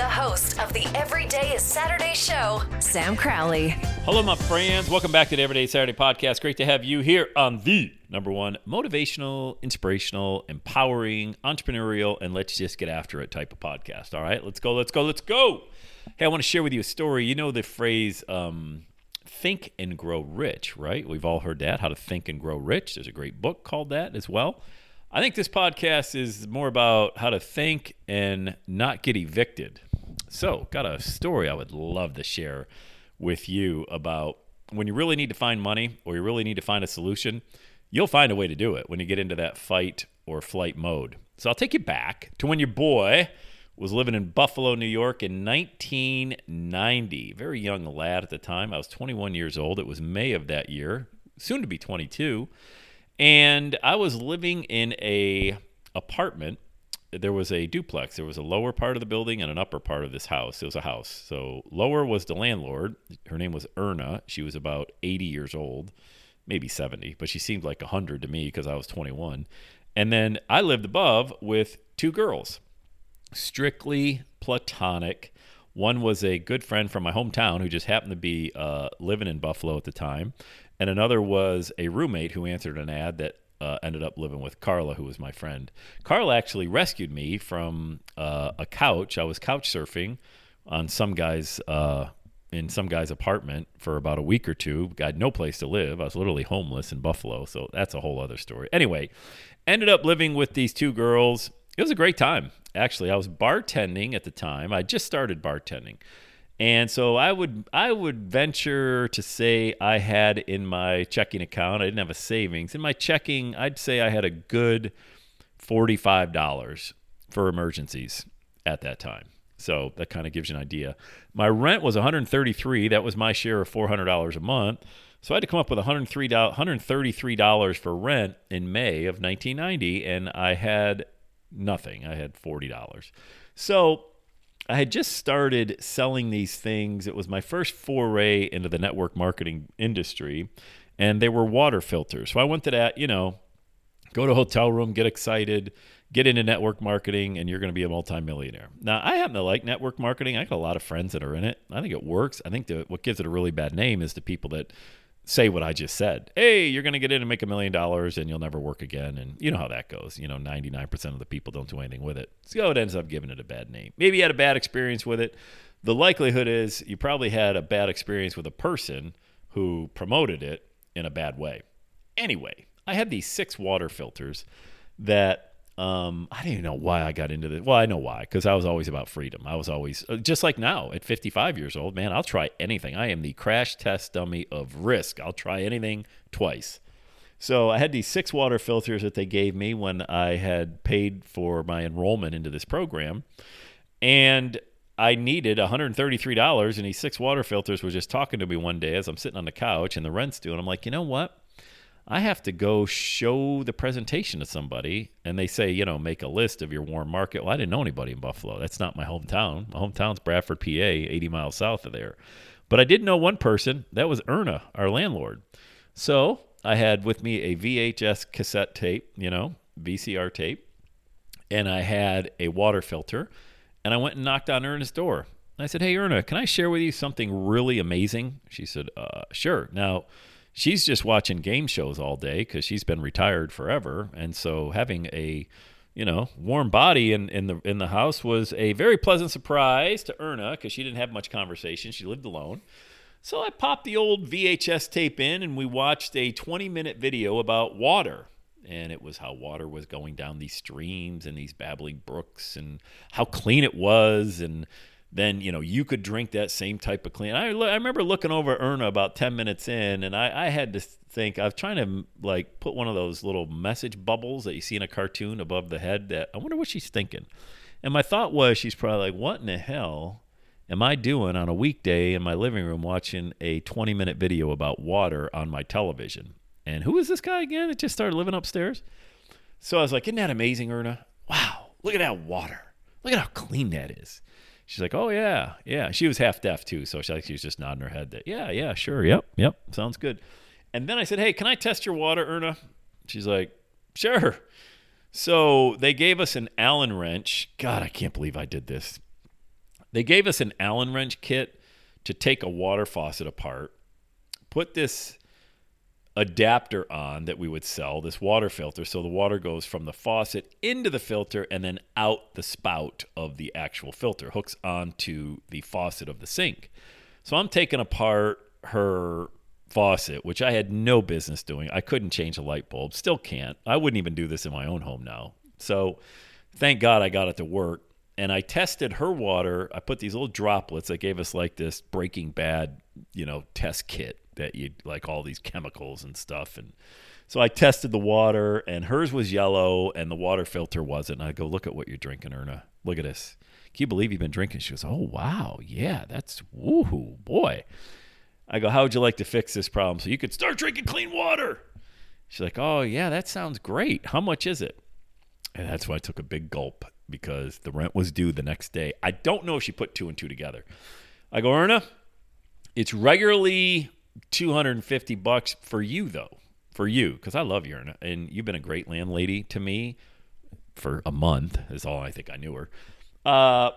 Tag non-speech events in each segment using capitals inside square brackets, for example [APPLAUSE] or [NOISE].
The host of the Everyday is Saturday show, Sam Crowley. Hello, my friends. Welcome back to the Everyday Saturday podcast. Great to have you here on the number one motivational, inspirational, empowering, entrepreneurial, and let's just get after it type of podcast. All right, let's go, let's go, let's go. Hey, I want to share with you a story. You know the phrase, um, think and grow rich, right? We've all heard that, how to think and grow rich. There's a great book called that as well. I think this podcast is more about how to think and not get evicted. So, got a story I would love to share with you about when you really need to find money or you really need to find a solution, you'll find a way to do it when you get into that fight or flight mode. So, I'll take you back to when your boy was living in Buffalo, New York in 1990. Very young lad at the time. I was 21 years old. It was May of that year, soon to be 22 and I was living in a apartment. There was a duplex. There was a lower part of the building and an upper part of this house. It was a house. So lower was the landlord. Her name was Erna. She was about 80 years old, maybe 70, but she seemed like 100 to me because I was 21. And then I lived above with two girls, strictly platonic. One was a good friend from my hometown who just happened to be uh, living in Buffalo at the time, and another was a roommate who answered an ad that uh, ended up living with Carla, who was my friend. Carla actually rescued me from uh, a couch. I was couch surfing on some guy's uh, in some guy's apartment for about a week or two. I had no place to live. I was literally homeless in Buffalo, so that's a whole other story. Anyway, ended up living with these two girls. It was a great time. Actually, I was bartending at the time. I just started bartending. And so I would I would venture to say I had in my checking account, I didn't have a savings. In my checking, I'd say I had a good $45 for emergencies at that time. So that kind of gives you an idea. My rent was 133. That was my share of $400 a month. So I had to come up with one hundred three one hundred thirty three dollars for rent in May of 1990, and I had nothing. I had $40. So I had just started selling these things. It was my first foray into the network marketing industry, and they were water filters. So I went to that, you know, go to a hotel room, get excited, get into network marketing, and you're going to be a multimillionaire. Now, I happen to like network marketing. I got a lot of friends that are in it. I think it works. I think the, what gives it a really bad name is the people that say what I just said. Hey, you're going to get in and make a million dollars and you'll never work again. And you know how that goes. You know, 99% of the people don't do anything with it. So it ends up giving it a bad name. Maybe you had a bad experience with it. The likelihood is you probably had a bad experience with a person who promoted it in a bad way. Anyway, I had these six water filters that um, I don't even know why I got into this. Well, I know why, because I was always about freedom. I was always, uh, just like now at 55 years old, man, I'll try anything. I am the crash test dummy of risk. I'll try anything twice. So I had these six water filters that they gave me when I had paid for my enrollment into this program. And I needed $133, and these six water filters were just talking to me one day as I'm sitting on the couch and the rent's due. And I'm like, you know what? I have to go show the presentation to somebody, and they say, you know, make a list of your warm market. Well, I didn't know anybody in Buffalo. That's not my hometown. My hometown's Bradford, PA, 80 miles south of there. But I did know one person. That was Erna, our landlord. So I had with me a VHS cassette tape, you know, VCR tape, and I had a water filter, and I went and knocked on Erna's door. I said, Hey, Erna, can I share with you something really amazing? She said, uh, Sure. Now, she's just watching game shows all day because she's been retired forever, and so having a you know warm body in, in the in the house was a very pleasant surprise to Erna because she didn't have much conversation. She lived alone. So I popped the old VHS tape in and we watched a 20 minute video about water. and it was how water was going down these streams and these babbling brooks and how clean it was and then you know you could drink that same type of clean. I, I remember looking over Erna about ten minutes in, and I, I had to think I was trying to like put one of those little message bubbles that you see in a cartoon above the head. That I wonder what she's thinking. And my thought was she's probably like, "What in the hell am I doing on a weekday in my living room watching a 20 minute video about water on my television?" And who is this guy again that just started living upstairs? So I was like, "Isn't that amazing, Erna? Wow, look at that water! Look at how clean that is." She's like, "Oh yeah, yeah." She was half deaf too, so she, like, she was just nodding her head that, "Yeah, yeah, sure, yep, yep, sounds good." And then I said, "Hey, can I test your water, Erna?" She's like, "Sure." So they gave us an Allen wrench. God, I can't believe I did this. They gave us an Allen wrench kit to take a water faucet apart, put this adapter on that we would sell, this water filter. So the water goes from the faucet into the filter and then out the spout of the actual filter, hooks onto the faucet of the sink. So I'm taking apart her faucet, which I had no business doing. I couldn't change a light bulb, still can't. I wouldn't even do this in my own home now. So thank God I got it to work. And I tested her water. I put these little droplets. They gave us like this Breaking Bad, you know, test kit that you like all these chemicals and stuff. And so I tested the water, and hers was yellow, and the water filter wasn't. And I go, look at what you're drinking, Erna. Look at this. Can you believe you've been drinking? She goes, oh wow, yeah, that's woohoo, boy. I go, how would you like to fix this problem so you could start drinking clean water? She's like, oh yeah, that sounds great. How much is it? And that's why I took a big gulp because the rent was due the next day. I don't know if she put two and two together. I go, Erna, it's regularly 250 bucks for you though. For you, because I love you, Erna, and you've been a great landlady to me for a month. Is all I think I knew her. Uh,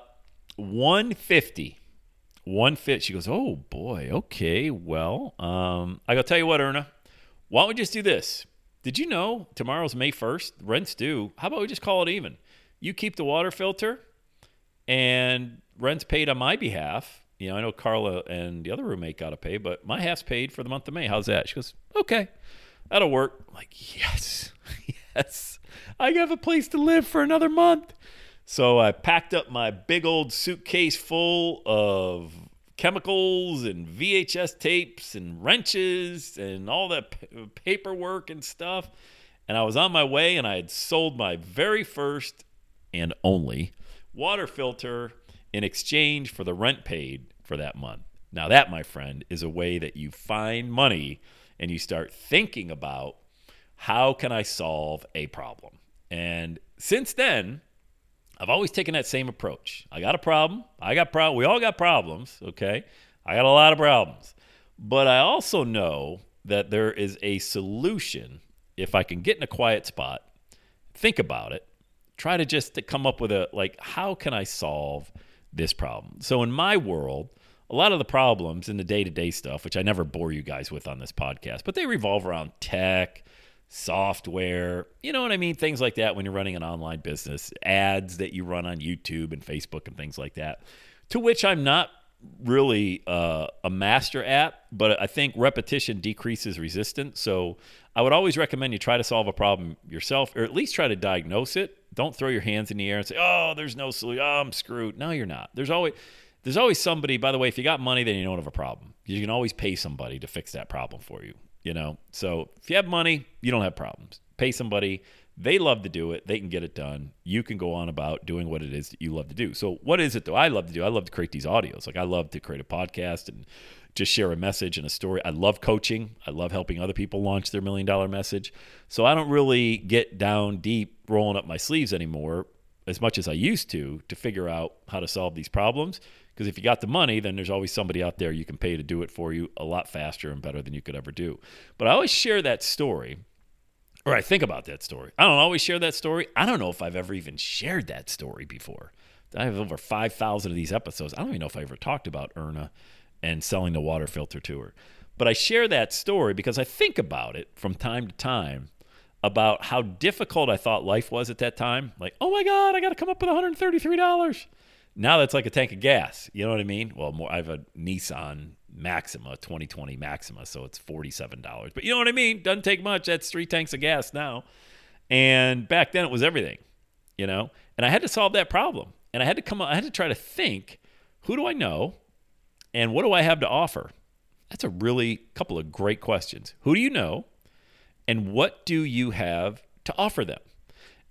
150 one fit. She goes, Oh boy, okay, well, um, I gotta tell you what, Erna, why don't we just do this? Did you know tomorrow's May 1st? Rent's due. How about we just call it even? You keep the water filter and rent's paid on my behalf. You know, I know Carla and the other roommate got to pay, but my half's paid for the month of May. How's that? She goes, Okay, that'll work. I'm like, yes, [LAUGHS] yes. I have a place to live for another month. So I packed up my big old suitcase full of chemicals and VHS tapes and wrenches and all that p- paperwork and stuff. And I was on my way and I had sold my very first and only water filter in exchange for the rent paid for that month. Now, that, my friend, is a way that you find money and you start thinking about how can I solve a problem. And since then, I've always taken that same approach. I got a problem. I got problem. We all got problems. Okay, I got a lot of problems, but I also know that there is a solution if I can get in a quiet spot, think about it, try to just to come up with a like, how can I solve this problem? So in my world. A lot of the problems in the day to day stuff, which I never bore you guys with on this podcast, but they revolve around tech, software, you know what I mean? Things like that when you're running an online business, ads that you run on YouTube and Facebook and things like that, to which I'm not really uh, a master at, but I think repetition decreases resistance. So I would always recommend you try to solve a problem yourself, or at least try to diagnose it. Don't throw your hands in the air and say, "Oh, there's no solution. Oh, I'm screwed." No, you're not. There's always there's always somebody. By the way, if you got money, then you don't have a problem. You can always pay somebody to fix that problem for you you know? So if you have money you don't have problems. Pay somebody. They love to do it. They can get it done. You can go on about doing what it is that you love to do. So what is it though i love to do? I love to create these audios. Like i love to create a podcast and just share a message and a story. I love coaching. I love helping other people launch their million dollar message. So i don't really get down deep rolling up my sleeves anymore as much as i used to to figure out how to solve these problems because if you got the money, then there's always somebody out there you can pay to do it for you a lot faster and better than you could ever do. But I always share that story, or I think about that story. I don't always share that story. I don't know if I've ever even shared that story before. I have over 5,000 of these episodes. I don't even know if I ever talked about Erna and selling the water filter to her. But I share that story because I think about it from time to time about how difficult I thought life was at that time. Like, oh my God, I got to come up with $133. Now that's like a tank of gas. You know what I mean? Well, more I have a Nissan Maxima, 2020 Maxima, so it's $47. But you know what I mean? Doesn't take much. That's three tanks of gas now. And back then it was everything, you know? And I had to solve that problem. And I had to come I had to try to think, who do I know and what do I have to offer? That's a really couple of great questions. Who do you know and what do you have to offer them?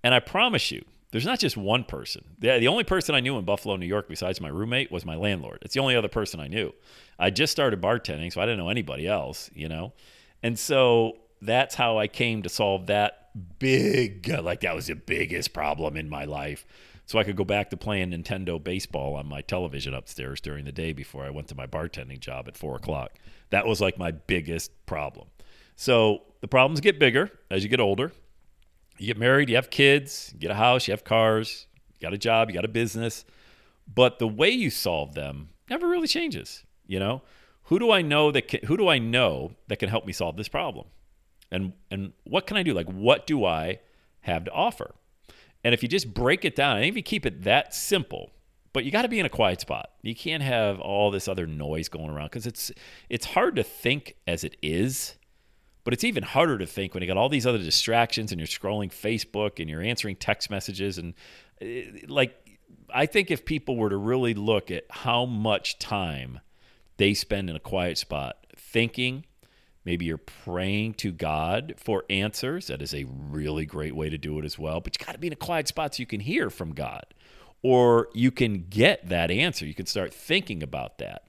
And I promise you, there's not just one person. The, the only person I knew in Buffalo, New York, besides my roommate, was my landlord. It's the only other person I knew. I just started bartending, so I didn't know anybody else, you know? And so that's how I came to solve that big, like that was the biggest problem in my life. So I could go back to playing Nintendo baseball on my television upstairs during the day before I went to my bartending job at four o'clock. That was like my biggest problem. So the problems get bigger as you get older you get married, you have kids, you get a house, you have cars, you got a job, you got a business, but the way you solve them never really changes. You know, who do I know that can, who do I know that can help me solve this problem, and and what can I do? Like, what do I have to offer? And if you just break it down, and if you keep it that simple, but you got to be in a quiet spot. You can't have all this other noise going around because it's it's hard to think as it is but it's even harder to think when you got all these other distractions and you're scrolling Facebook and you're answering text messages. And eh, like, I think if people were to really look at how much time they spend in a quiet spot thinking, maybe you're praying to God for answers. That is a really great way to do it as well. But you got to be in a quiet spot so you can hear from God or you can get that answer. You can start thinking about that.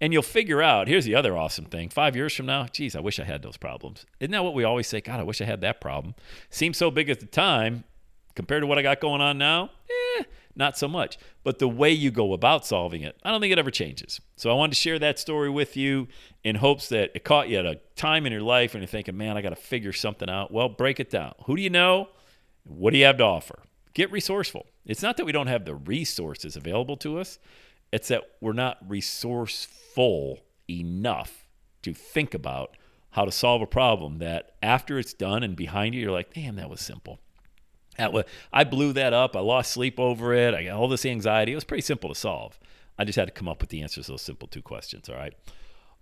And you'll figure out here's the other awesome thing. Five years from now, geez, I wish I had those problems. Isn't that what we always say? God, I wish I had that problem. Seems so big at the time compared to what I got going on now. Eh, not so much. But the way you go about solving it, I don't think it ever changes. So I wanted to share that story with you in hopes that it caught you at a time in your life and you're thinking, man, I got to figure something out. Well, break it down. Who do you know? What do you have to offer? Get resourceful. It's not that we don't have the resources available to us, it's that we're not resourceful enough to think about how to solve a problem that after it's done and behind you, you're like, damn, that was simple. That was, I blew that up. I lost sleep over it. I got all this anxiety. It was pretty simple to solve. I just had to come up with the answers to those simple two questions. All right.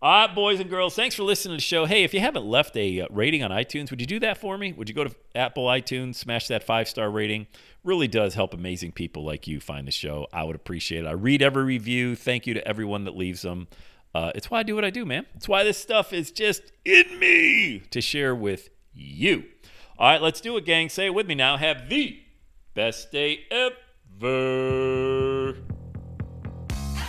All right, boys and girls, thanks for listening to the show. Hey, if you haven't left a uh, rating on iTunes, would you do that for me? Would you go to Apple iTunes, smash that five star rating? Really does help amazing people like you find the show. I would appreciate it. I read every review. Thank you to everyone that leaves them. Uh, it's why I do what I do, man. It's why this stuff is just in me to share with you. All right, let's do it, gang. Say it with me now. Have the best day ever.